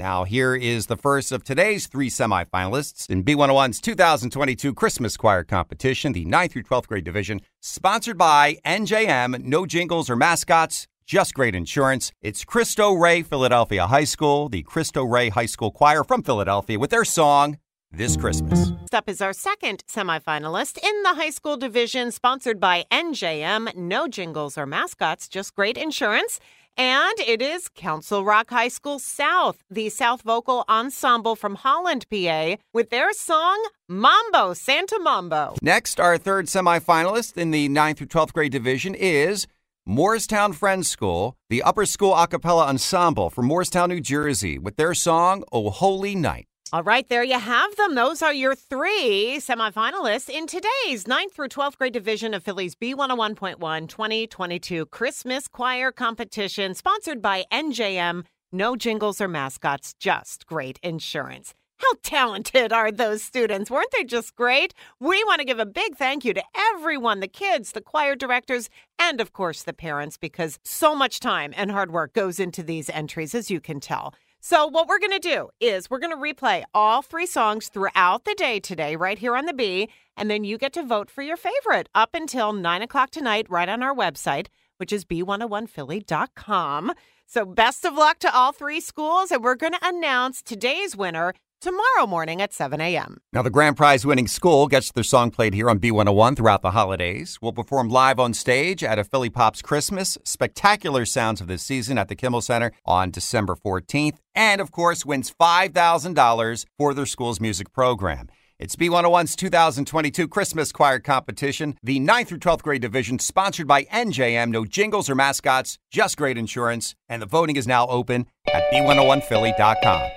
Now, here is the first of today's three semifinalists in B101's 2022 Christmas Choir Competition, the 9th through 12th grade division, sponsored by NJM, no jingles or mascots, just great insurance. It's Cristo Rey Philadelphia High School, the Cristo Rey High School Choir from Philadelphia, with their song, This Christmas. Next up is our second semifinalist in the high school division, sponsored by NJM. No jingles or mascots, just great insurance. And it is Council Rock High School South, the South Vocal Ensemble from Holland, PA, with their song Mambo, Santa Mambo. Next, our third semifinalist in the 9th through 12th grade division is Morristown Friends School, the upper school a cappella ensemble from Morristown, New Jersey, with their song, Oh Holy Night. All right, there you have them. Those are your three semifinalists in today's 9th through 12th grade division of Philly's B101.1 2022 Christmas Choir Competition, sponsored by NJM. No jingles or mascots, just great insurance. How talented are those students? Weren't they just great? We want to give a big thank you to everyone the kids, the choir directors, and of course the parents, because so much time and hard work goes into these entries, as you can tell. So, what we're going to do is we're going to replay all three songs throughout the day today, right here on the B, and then you get to vote for your favorite up until 9 o'clock tonight, right on our website, which is b101philly.com. So, best of luck to all three schools, and we're going to announce today's winner tomorrow morning at 7 a.m. Now, the grand prize winning school gets their song played here on B101 throughout the holidays. We'll perform live on stage at a Philly Pops Christmas, spectacular sounds of this season at the Kimmel Center on December 14th, and of course, wins $5,000 for their school's music program. It's B101's 2022 Christmas Choir Competition, the 9th through 12th grade division, sponsored by NJM. No jingles or mascots, just great insurance. And the voting is now open at B101philly.com.